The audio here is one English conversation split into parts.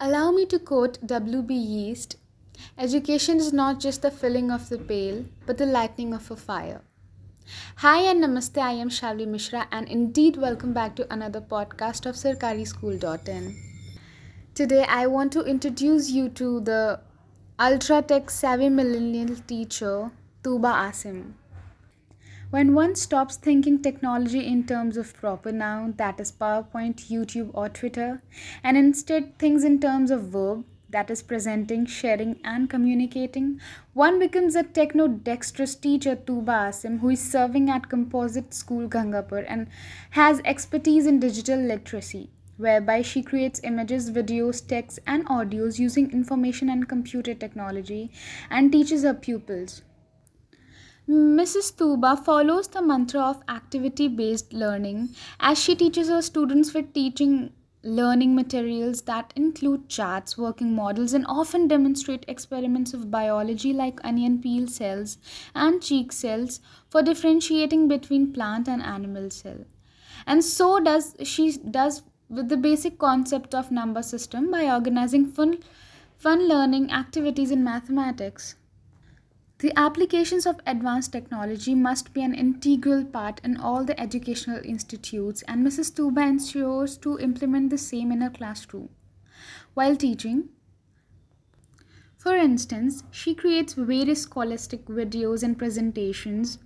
Allow me to quote W.B. Yeats Education is not just the filling of the pail, but the lighting of a fire. Hi and namaste, I am Shalvi Mishra, and indeed, welcome back to another podcast of SarkariSchool.in. Today, I want to introduce you to the ultra tech savvy millennial teacher, Tuba Asim. When one stops thinking technology in terms of proper noun, that is PowerPoint, YouTube, or Twitter, and instead thinks in terms of verb, that is presenting, sharing, and communicating, one becomes a techno dexterous teacher, Tuba Asim, who is serving at Composite School Gangapur and has expertise in digital literacy, whereby she creates images, videos, texts, and audios using information and computer technology and teaches her pupils. Mrs. Tuba follows the mantra of activity based learning as she teaches her students with teaching learning materials that include charts, working models, and often demonstrate experiments of biology like onion peel cells and cheek cells for differentiating between plant and animal cell. And so does she does with the basic concept of number system by organizing fun, fun learning activities in mathematics. The applications of advanced technology must be an integral part in all the educational institutes, and Mrs. Tuba ensures to implement the same in her classroom. While teaching, for instance, she creates various scholastic videos and presentations.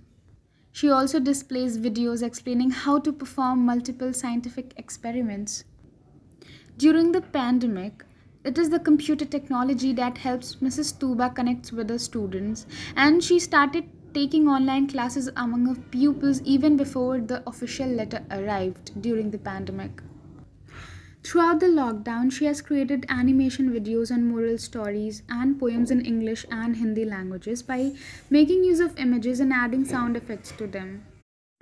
She also displays videos explaining how to perform multiple scientific experiments. During the pandemic, it is the computer technology that helps Mrs. Tuba connects with the students, and she started taking online classes among her pupils even before the official letter arrived during the pandemic. Throughout the lockdown, she has created animation videos on moral stories and poems in English and Hindi languages by making use of images and adding sound effects to them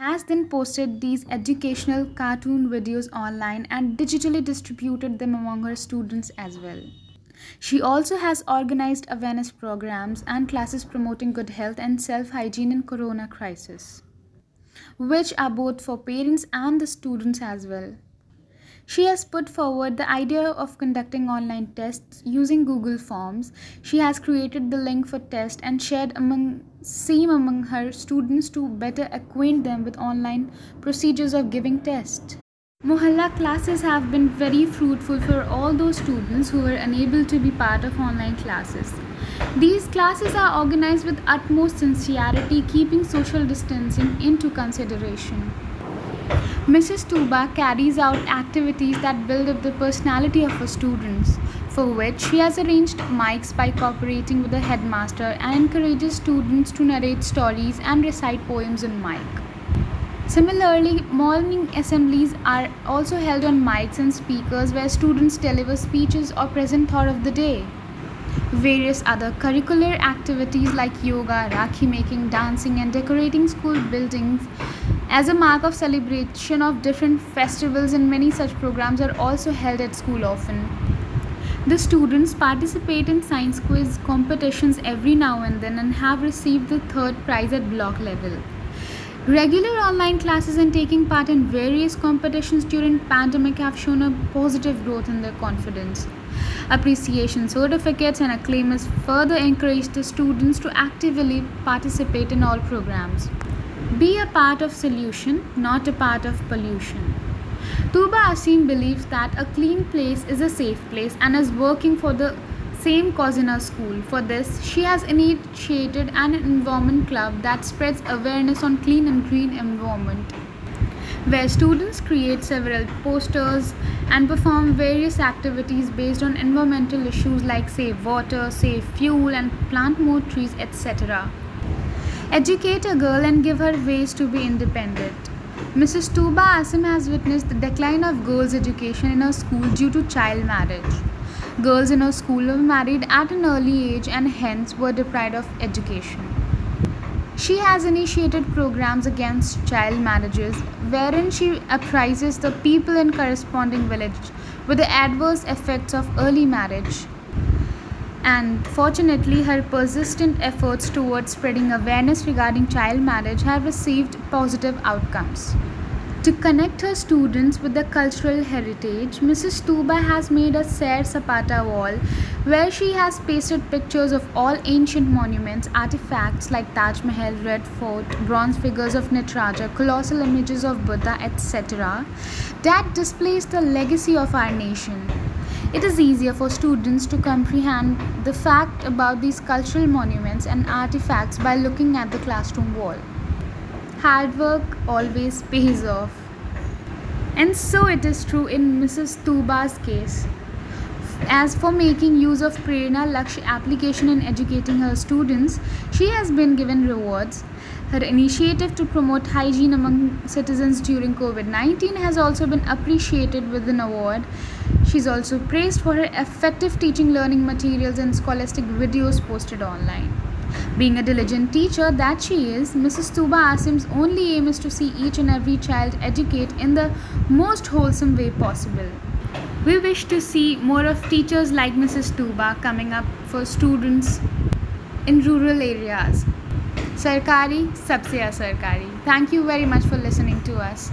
has then posted these educational cartoon videos online and digitally distributed them among her students as well. She also has organized awareness programs and classes promoting good health and self-hygiene in corona crisis, which are both for parents and the students as well. She has put forward the idea of conducting online tests using Google Forms. She has created the link for test and shared among same among her students to better acquaint them with online procedures of giving tests. Mohalla classes have been very fruitful for all those students who were unable to be part of online classes. These classes are organized with utmost sincerity, keeping social distancing into consideration. Mrs. Tuba carries out activities that build up the personality of her students, for which she has arranged mics by cooperating with the headmaster and encourages students to narrate stories and recite poems on mic. Similarly, morning assemblies are also held on mics and speakers where students deliver speeches or present thought of the day. Various other curricular activities like yoga, rakhi making, dancing, and decorating school buildings as a mark of celebration of different festivals and many such programs are also held at school often. The students participate in science quiz competitions every now and then and have received the third prize at block level. Regular online classes and taking part in various competitions during pandemic have shown a positive growth in their confidence. Appreciation certificates and acclaim has further encouraged the students to actively participate in all programs. Be a part of solution, not a part of pollution. Tuba Asim believes that a clean place is a safe place and is working for the same cause in her school. For this, she has initiated an environment club that spreads awareness on clean and green environment where students create several posters and perform various activities based on environmental issues like save water, save fuel and plant more trees etc. Educate a girl and give her ways to be independent. Mrs. Tuba Asim has witnessed the decline of girls' education in her school due to child marriage. Girls in her school were married at an early age and hence were deprived of education. She has initiated programs against child marriages wherein she apprises the people in corresponding village with the adverse effects of early marriage and fortunately her persistent efforts towards spreading awareness regarding child marriage have received positive outcomes To connect her students with the cultural heritage, Mrs. Tuba has made a Sair Sapata wall where she has pasted pictures of all ancient monuments, artifacts like Taj Mahal, Red Fort, bronze figures of Nataraja, colossal images of Buddha, etc., that displays the legacy of our nation. It is easier for students to comprehend the fact about these cultural monuments and artifacts by looking at the classroom wall. Hard work always pays off. And so it is true in Mrs. Tuba's case. As for making use of Prerna Lakshya application in educating her students, she has been given rewards. Her initiative to promote hygiene among citizens during COVID 19 has also been appreciated with an award. She's also praised for her effective teaching learning materials and scholastic videos posted online. Being a diligent teacher that she is, Mrs. Tuba Asim's only aim is to see each and every child educate in the most wholesome way possible. We wish to see more of teachers like Mrs. Tuba coming up for students in rural areas. Sarkari, sabse sarkari. Thank you very much for listening to us.